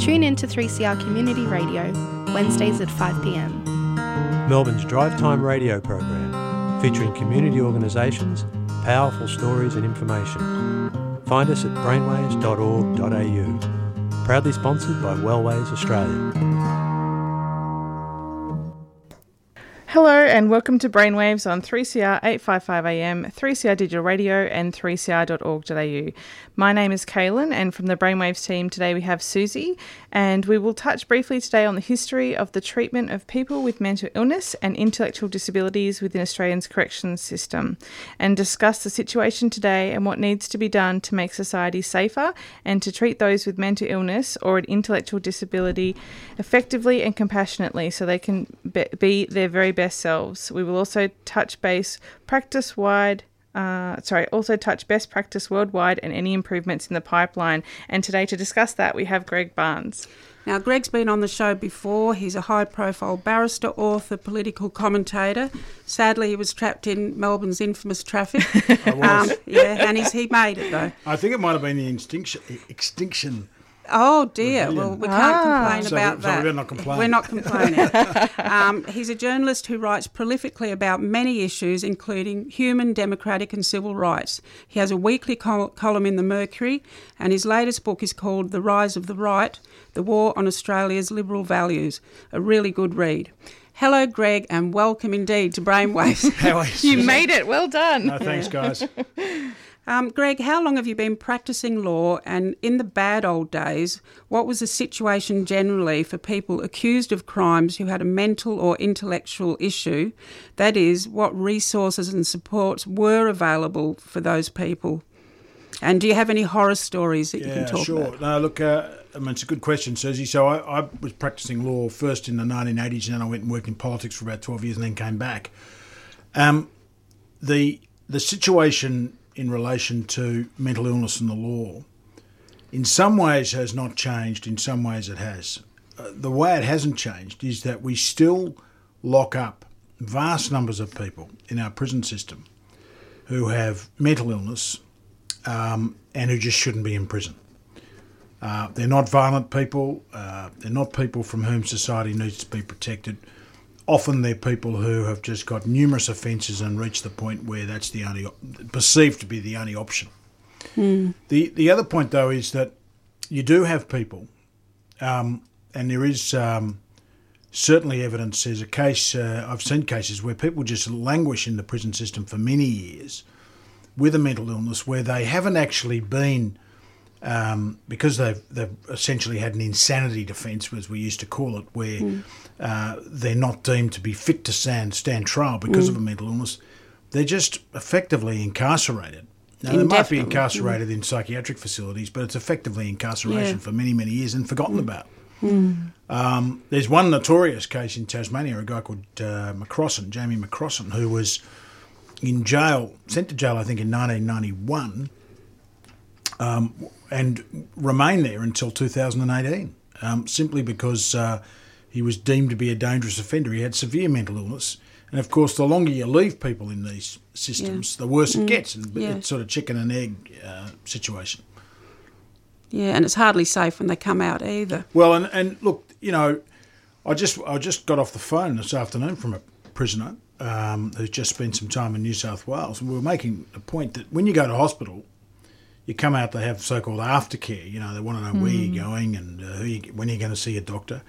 Tune in to 3CR Community Radio, Wednesdays at 5pm. Melbourne's Drive Time radio program, featuring community organisations, powerful stories and information. Find us at brainwaves.org.au. Proudly sponsored by Wellways Australia. Hello and welcome to Brainwaves on 3CR 855 AM, 3CR Digital Radio, and 3cr.org.au. My name is Kaylin, and from the Brainwaves team today we have Susie, and we will touch briefly today on the history of the treatment of people with mental illness and intellectual disabilities within Australia's corrections system, and discuss the situation today and what needs to be done to make society safer and to treat those with mental illness or an intellectual disability effectively and compassionately so they can be, be their very best selves. We will also touch base practice wide. Uh, sorry, also touch best practice worldwide and any improvements in the pipeline. And today, to discuss that, we have Greg Barns. Now, Greg's been on the show before. He's a high profile barrister, author, political commentator. Sadly, he was trapped in Melbourne's infamous traffic. I was. Um, yeah, and he's, he made it though. I think it might have been the extinction. extinction. Oh dear. Well, we can't Ah. complain So about we- so that. we're not complaining. We're not complaining. um, he's a journalist who writes prolifically about many issues, including human, democratic, and civil rights. He has a weekly col- column in the Mercury, and his latest book is called "The Rise of the Right: The War on Australia's Liberal Values." A really good read. Hello, Greg, and welcome indeed to Brainwaves. How are You made it. Well done. No, thanks, guys. Um, Greg, how long have you been practicing law? And in the bad old days, what was the situation generally for people accused of crimes who had a mental or intellectual issue? That is, what resources and supports were available for those people? And do you have any horror stories that you can talk sure. about? Sure. No, look, uh, I mean, it's a good question, Susie. So I, I was practicing law first in the 1980s, and then I went and worked in politics for about 12 years, and then came back. Um, the the situation in relation to mental illness and the law, in some ways, has not changed. In some ways, it has. Uh, the way it hasn't changed is that we still lock up vast numbers of people in our prison system who have mental illness um, and who just shouldn't be in prison. Uh, they're not violent people. Uh, they're not people from whom society needs to be protected. Often they're people who have just got numerous offences and reached the point where that's the only perceived to be the only option. The the other point though is that you do have people, um, and there is um, certainly evidence. There's a case uh, I've seen cases where people just languish in the prison system for many years with a mental illness where they haven't actually been um, because they've they've essentially had an insanity defence, as we used to call it, where uh, they're not deemed to be fit to stand stand trial because of a mental illness. They're just effectively incarcerated. Now, they might be incarcerated in psychiatric facilities, but it's effectively incarceration Yeah. for many, many years and forgotten about. Um, there's one notorious case in Tasmania, a guy called uh, McCrossan, Jamie McCrossan, who was in jail, sent to jail, I think, in 1991, um, and remain there until 2018, um, simply because uh, he was deemed to be a dangerous offender. He had severe mental illness. And of course, the longer you leave people in these systems, the worse it gets. And Yeah. it's sort of chicken and egg uh, situation. Yeah, and it's hardly safe when they come out either. Well, and, and look, you know, I just I just got off the phone this afternoon from a prisoner um, who's just spent some time in New South Wales, and we were making the point that when you go to hospital, you come out they have so-called aftercare. You know, they want to know where you're going and uh, who you, when you're going to see a doctor.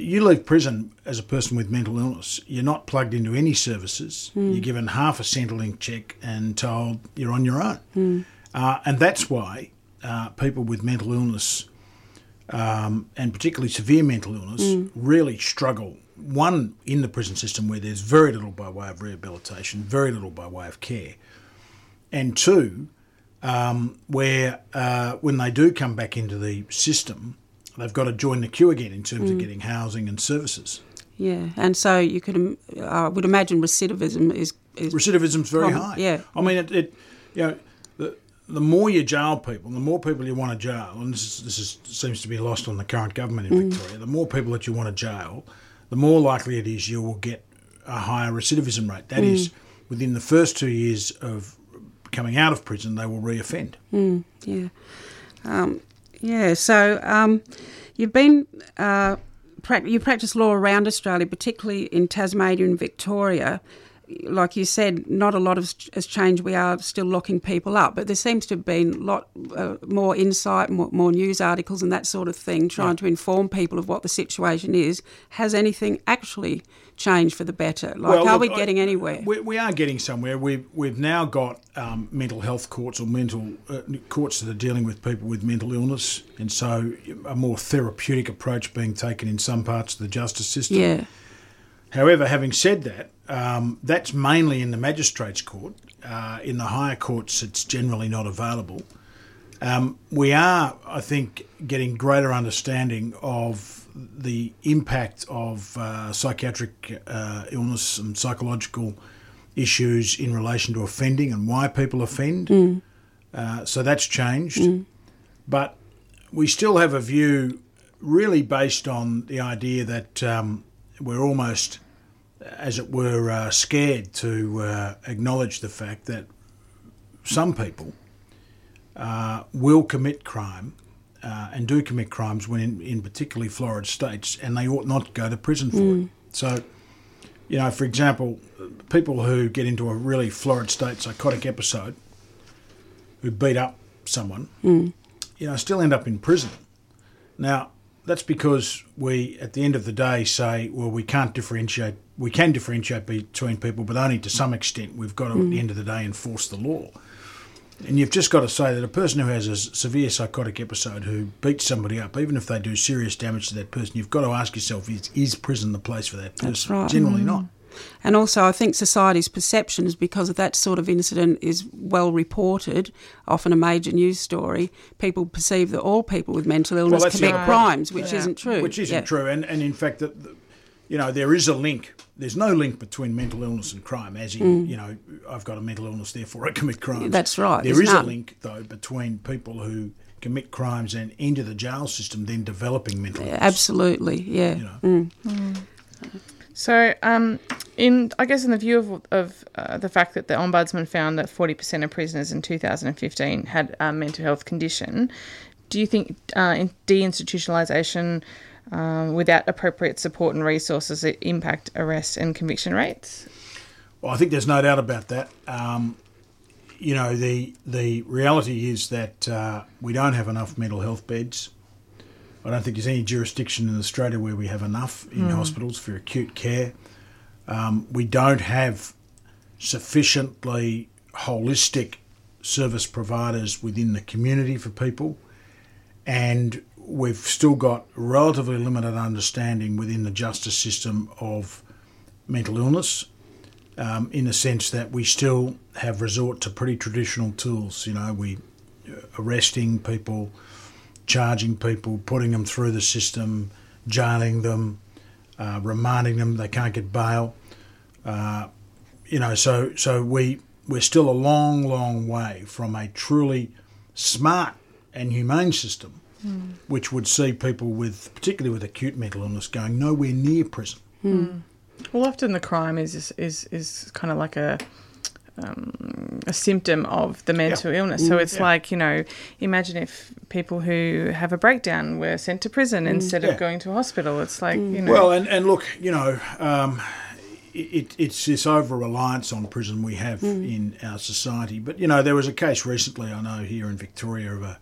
You leave prison as a person with mental illness. You're not plugged into any services. You're given half a Centrelink check and told you're on your own. Uh, and that's why uh, people with mental illness um, and particularly severe mental illness really struggle. One, in the prison system where there's very little by way of rehabilitation, very little by way of care. And two, um, where uh, when they do come back into the system, they've got to join the queue again in terms of getting housing and services. Yeah, and so you could, I would imagine recidivism is, is Recidivism's very Common, high. yeah. I mean, it, it you know, the, the more you jail people, the more people you want to jail, and this, is, this is, seems to be lost on the current government in Victoria, the more people that you want to jail, the more likely it is you will get a higher recidivism rate. That is, within the first two years of coming out of prison, they will reoffend. Yeah. Um, yeah, so um, you've been, uh, prac- you practice law around Australia, particularly in Tasmania and Victoria. Like you said, not a lot of has changed. We are still locking people up, but there seems to have been a lot uh, more insight, more, more news articles, and that sort of thing, trying to inform people of what the situation is. Has anything actually changed for the better? Like, Well, are look, we getting I- anywhere? We, we are getting somewhere. We've we've now got um, mental health courts or mental uh, courts that are dealing with people with mental illness, and so a more therapeutic approach being taken in some parts of the justice system. yeah. However, having said that, um, that's mainly in the magistrates' court. Uh, in the higher courts, it's generally not available. Um, we are, I think, getting greater understanding of the impact of uh, psychiatric uh, illness and psychological issues in relation to offending and why people offend. Uh, so that's changed. But we still have a view really based on the idea that um, we're almost, as it were, uh, scared to uh, acknowledge the fact that some people uh, will commit crime uh, and do commit crimes when in, in particularly florid states, and they ought not go to prison for it. So, you know, for example, people who get into a really florid state psychotic episode, who beat up someone, you know, still end up in prison. Now, that's because we, at the end of the day, say, well, we can't differentiate. We can differentiate between people, but only to some extent. We've got to, at the mm. end of the day, enforce the law. And you've just got to say that a person who has a severe psychotic episode who beats somebody up, even if they do serious damage to that person, you've got to ask yourself: Is, is prison the place for that person? Right. Generally mm. not. And also, I think society's perception is because of that sort of incident is well reported, often a major news story. People perceive that all people with mental illness that's commit right. crimes, which Yeah. isn't true. Which isn't Yeah. true. And, and in fact, that the, you know, there is a link. There's no link between mental illness and crime, as in, you know, I've got a mental illness, therefore I commit crimes. Mm. That's right, there's is a link, though, between people who commit crimes and enter the jail system, then developing mental Yeah, illness. absolutely, yeah. You know. So, um, in I guess in the view of, of uh, the fact that the ombudsman found that forty percent of prisoners in 2015 had a mental health condition, do you think uh, in deinstitutionalisation um, without appropriate support and resources impact arrest and conviction rates? Well, I think there's no doubt about that. Um, you know, the the reality is that uh, we don't have enough mental health beds. I don't think there's any jurisdiction in Australia where we have enough in hospitals for acute care. Um, we don't have sufficiently holistic service providers within the community for people, and we've still got relatively limited understanding within the justice system of mental illness um, in the sense that we still have resort to pretty traditional tools. You know, we uh, arresting people, charging people, putting them through the system, jailing them, uh, remanding them. They can't get bail. Uh, you know, so so we we're still a long, long way from a truly smart and humane system, which would see people with, particularly with acute mental illness, going nowhere near prison. Well, often the crime is is is kind of like a um, a symptom of the mental illness. So it's Yeah. like you know, imagine if people who have a breakdown were sent to prison instead Yeah. of going to a hospital. It's like you know, Well, and, and look, you know, um, it, it's this over reliance on prison we have in our society. But, you know, there was a case recently, I know, here in Victoria of a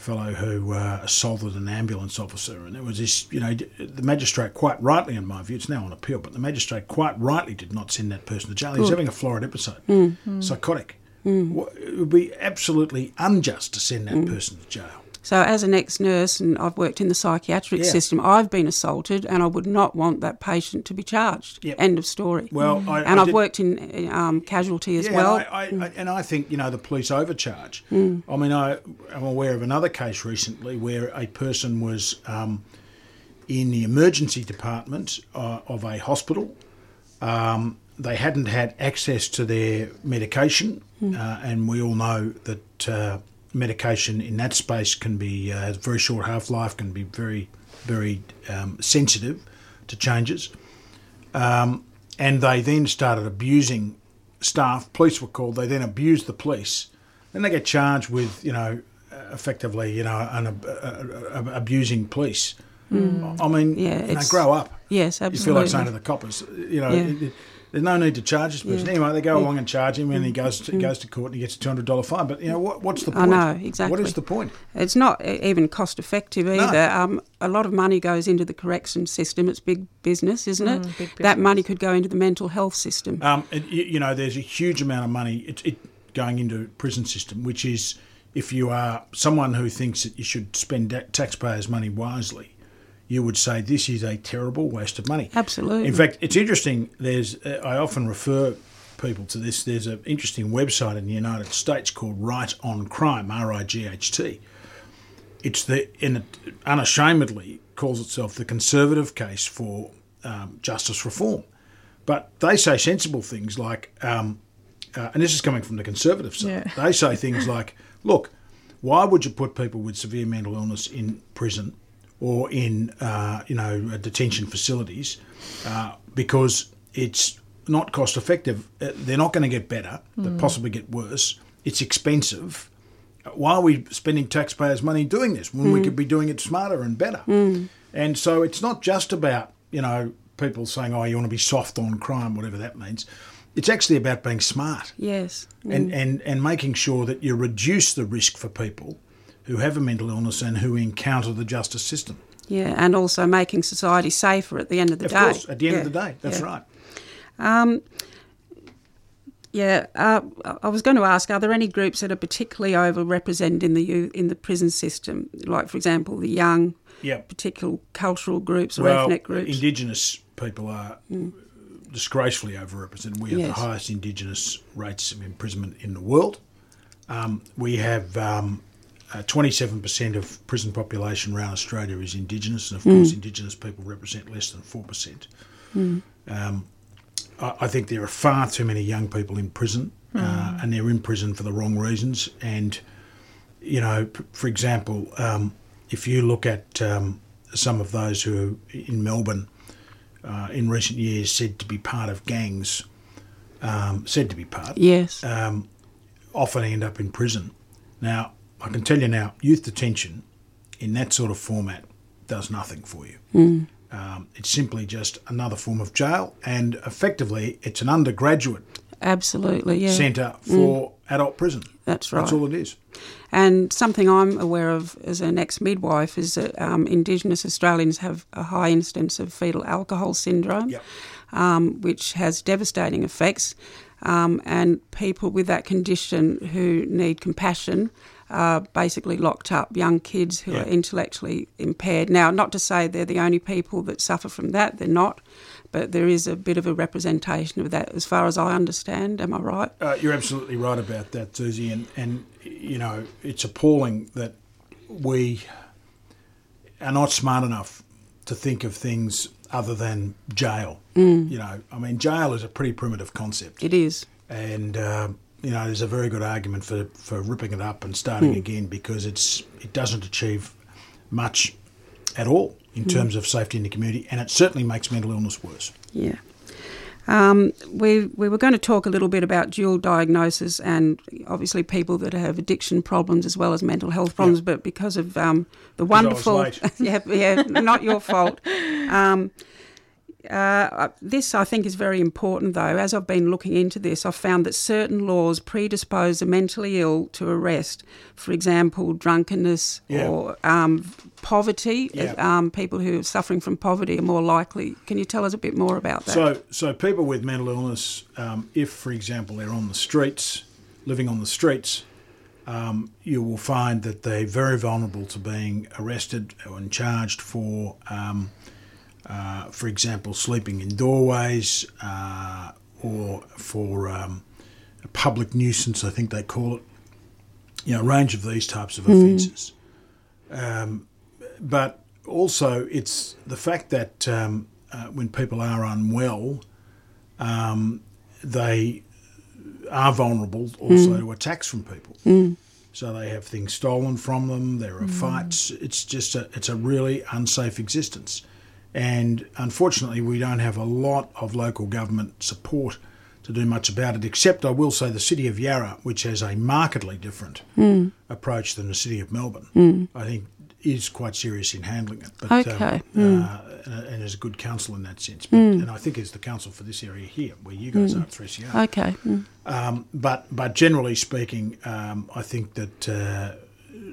fellow who uh, assaulted an ambulance officer. And there was this, you know, the magistrate, quite rightly, in my view, it's now on appeal, but the magistrate quite rightly did not send that person to jail. He was having a florid episode, mm. psychotic. Mm. Wha- It would be absolutely unjust to send that mm. person to jail. So, as an ex nurse, and I've worked in the psychiatric Yeah. system, I've been assaulted, and I would not want that patient to be charged. Yep. End of story. Well, I, and I I've did- worked in um, casualty as Yeah, well. and I, I, I, and I think you know the police overcharge. Mm. I mean, I am aware of another case recently where a person was um, in the emergency department uh, of a hospital. Um, they hadn't had access to their medication, Mm. uh, and we all know that uh, medication in that space can be uh, very short half life, can be very, very um, sensitive to changes. Um, and they then started abusing staff. Police were called. They then abused the police. Then they get charged with, you know, effectively, you know, an, uh, uh, abusing police. I mean, Yeah, you know, grow up. yes, absolutely. You feel like saying to the coppers, you know, Yeah. it- there's no need to charge this person. Yeah. Anyway, they go along and charge him, and he goes to, goes to court and he gets a two hundred dollar fine. But you know what? What's the point? I point? know, exactly. What is the point? It's not e- even cost effective either. Um, a lot of money goes into the correction system. It's big business, isn't it? Mm, big That money could go into the mental health system. Um, and, you, you know, there's a huge amount of money it, it going into prison system, which is if you are someone who thinks that you should spend taxpayers' money wisely, you would say this is a terrible waste of money. Absolutely. In fact, it's interesting. There's uh, I often refer people to this. There's an interesting website in the United States called Right on Crime, R I G H T. It's the and it unashamedly calls itself the conservative case for um, justice reform, but they say sensible things like, um, uh, and this is coming from the conservative side. Yeah. They say things like, "Look, why would you put people with severe mental illness in prison or in uh, you know detention facilities uh, because it's not cost effective. Uh, They're not going to get better. They possibly get worse. It's expensive. Why are we spending taxpayers' money doing this when we could be doing it smarter and better? And so it's not just about you know people saying, "Oh, you want to be soft on crime," whatever that means. It's actually about being smart yes. and, and, and making sure that you reduce the risk for people who have a mental illness and who encounter the justice system. Yeah, and also making society safer at the end of the Of day. course, at the end Yeah, of the day, that's yeah. right. Um, yeah, uh, I was going to ask: Are there any groups that are particularly overrepresented in the youth, in the prison system? Like, for example, the young, Yeah. particular cultural groups or Well, ethnic groups. Indigenous people are disgracefully overrepresented. We have Yes. the highest Indigenous rates of imprisonment in the world. Um, we have um, uh, 27% of prison population around Australia is Indigenous, and of course, Indigenous people represent less than 4%. Um, I, I think there are far too many young people in prison, uh, and they're in prison for the wrong reasons. And, you know, p- for example, um, if you look at um, some of those who are in Melbourne uh, in recent years said to be part of gangs, um, said to be part, yes. um, often end up in prison. Now, I can tell you now, youth detention in that sort of format does nothing for you. Hmm. Um, it's simply just another form of jail, and effectively, it's an undergraduate Absolutely, yeah. centre for adult prison. That's right. That's all it is. And something I'm aware of as an ex midwife is that um, Indigenous Australians have a high instance of fetal alcohol syndrome, Yep. um, which has devastating effects. Um, and people with that condition who need compassion are basically locked up, young kids who Yeah. are intellectually impaired. Now, not to say they're the only people that suffer from that, they're not, but there is a bit of a representation of that as far as I understand. Am I right? Uh, you're absolutely right about that, Susie, and, and you know it's appalling that we are not smart enough to think of things other than jail. You know, I mean, jail is a pretty primitive concept, It is. and uh, you know, there's a very good argument for for ripping it up and starting again because it's it doesn't achieve much at all in terms of safety in the community, and it certainly makes mental illness worse. Yeah. Um, we we were going to talk a little bit about dual diagnosis and obviously people that have addiction problems as well as mental health problems, but because of um, the wonderful, yeah, yeah, not your fault. Um, uh, this, I think, is very important, though. As I've been looking into this, I've found that certain laws predispose the mentally ill to arrest. For example, drunkenness Yeah. or um, poverty. Yeah. Um, people who are suffering from poverty are more likely. Can you tell us a bit more about that? So, so people with mental illness, um, if, for example, they're on the streets, living on the streets, um, you will find that they're very vulnerable to being arrested and charged for, um, uh, for example, sleeping in doorways uh, or for um, a public nuisance, I think they call it. You know, a range of these types of offences. Um, but also, it's the fact that um, uh, when people are unwell, um, they are vulnerable also to attacks from people. So they have things stolen from them. There are fights. It's just a, it's a really unsafe existence, and unfortunately, we don't have a lot of local government support to do much about it. Except, I will say, the city of Yarra, which has a markedly different approach than the city of Melbourne, I think is quite serious in handling it. But, Okay. Um, uh, and, is a good council in that sense. But, And I think it's the council for this area here, where you guys are at 3CR. Okay. Mm. Um, but but generally speaking, um, I think that uh,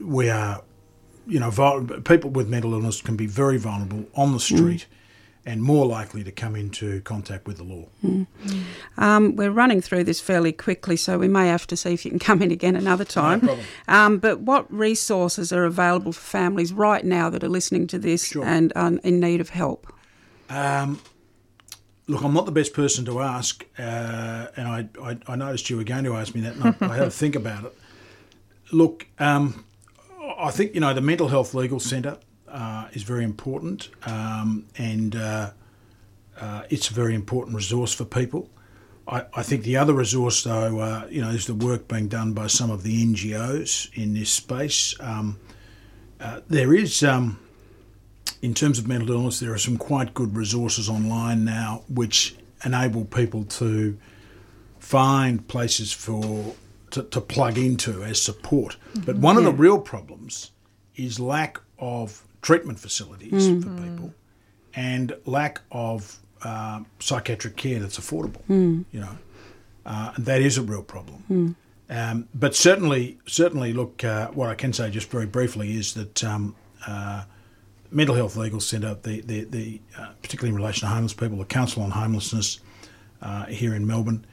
we are, you know, vul- people with mental illness can be very vulnerable on the street, and more likely to come into contact with the law. Um, we're running through this fairly quickly, so we may have to see if you can come in again another time. problem. Um, but what resources are available for families right now that are listening to this Sure. and are in need of help? Um, look, I'm not the best person to ask, uh, and I, I, I noticed you were going to ask me that, and I, I had to think about it. Look, um, I think you know the mental health legal centre uh, is very important, um, and uh, uh, it's a very important resource for people. I, I think the other resource, though, uh, you know, is the work being done by some of the NGOs in this space. Um, uh, there is. Um, in terms of mental illness, there are some quite good resources online now which enable people to find places for to, to plug into as support. But one of the real problems is lack of treatment facilities for people and lack of uh, psychiatric care that's affordable. You know, uh, that is a real problem. Um, but certainly, certainly, look, uh, what I can say just very briefly is that um, uh, Mental Health Legal Centre, the, the, the uh, particularly in relation to homeless people, the Council on Homelessness uh, here in Melbourne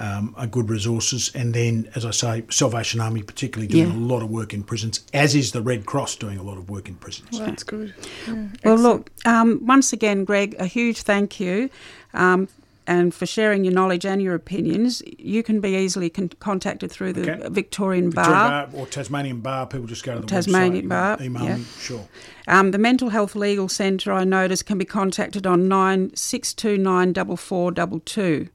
um, are good resources. And then, as I say, Salvation Army, particularly doing Yeah. a lot of work in prisons, as is the Red Cross doing a lot of work in prisons. Well, that's good. Yeah, Well, excellent. look, um, once again, Greg, a huge thank you. Um, and for sharing your knowledge and your opinions, you can be easily con- contacted through the Okay. Victorian Victoria Bar. Bar or Tasmanian Bar, people just go to the Tasmanian website, Bar, email yeah. me, sure. Um, the Mental Health Legal Centre, I notice, can be contacted on 9629 4422.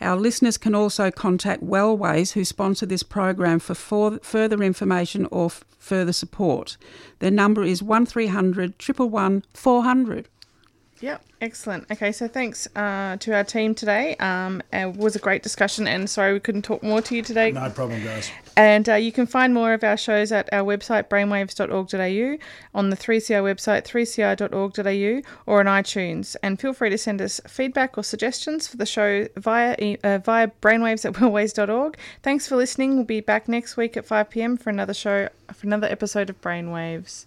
Our listeners can also contact Wellways, who sponsor this program, for for further information or f- further support. Their number is 1300 111 400. Yep, excellent. Okay, so thanks uh, to our team today. Um, it was a great discussion, and sorry we couldn't talk more to you today. No problem, guys. And uh, you can find more of our shows at our website, brainwaves.org.au, on the 3CR website, 3cr.org.au, or on iTunes. And feel free to send us feedback or suggestions for the show via uh, via brainwaves at wellways.org. Thanks for listening. We'll be back next week at 5 pm for another show, for another episode of Brainwaves.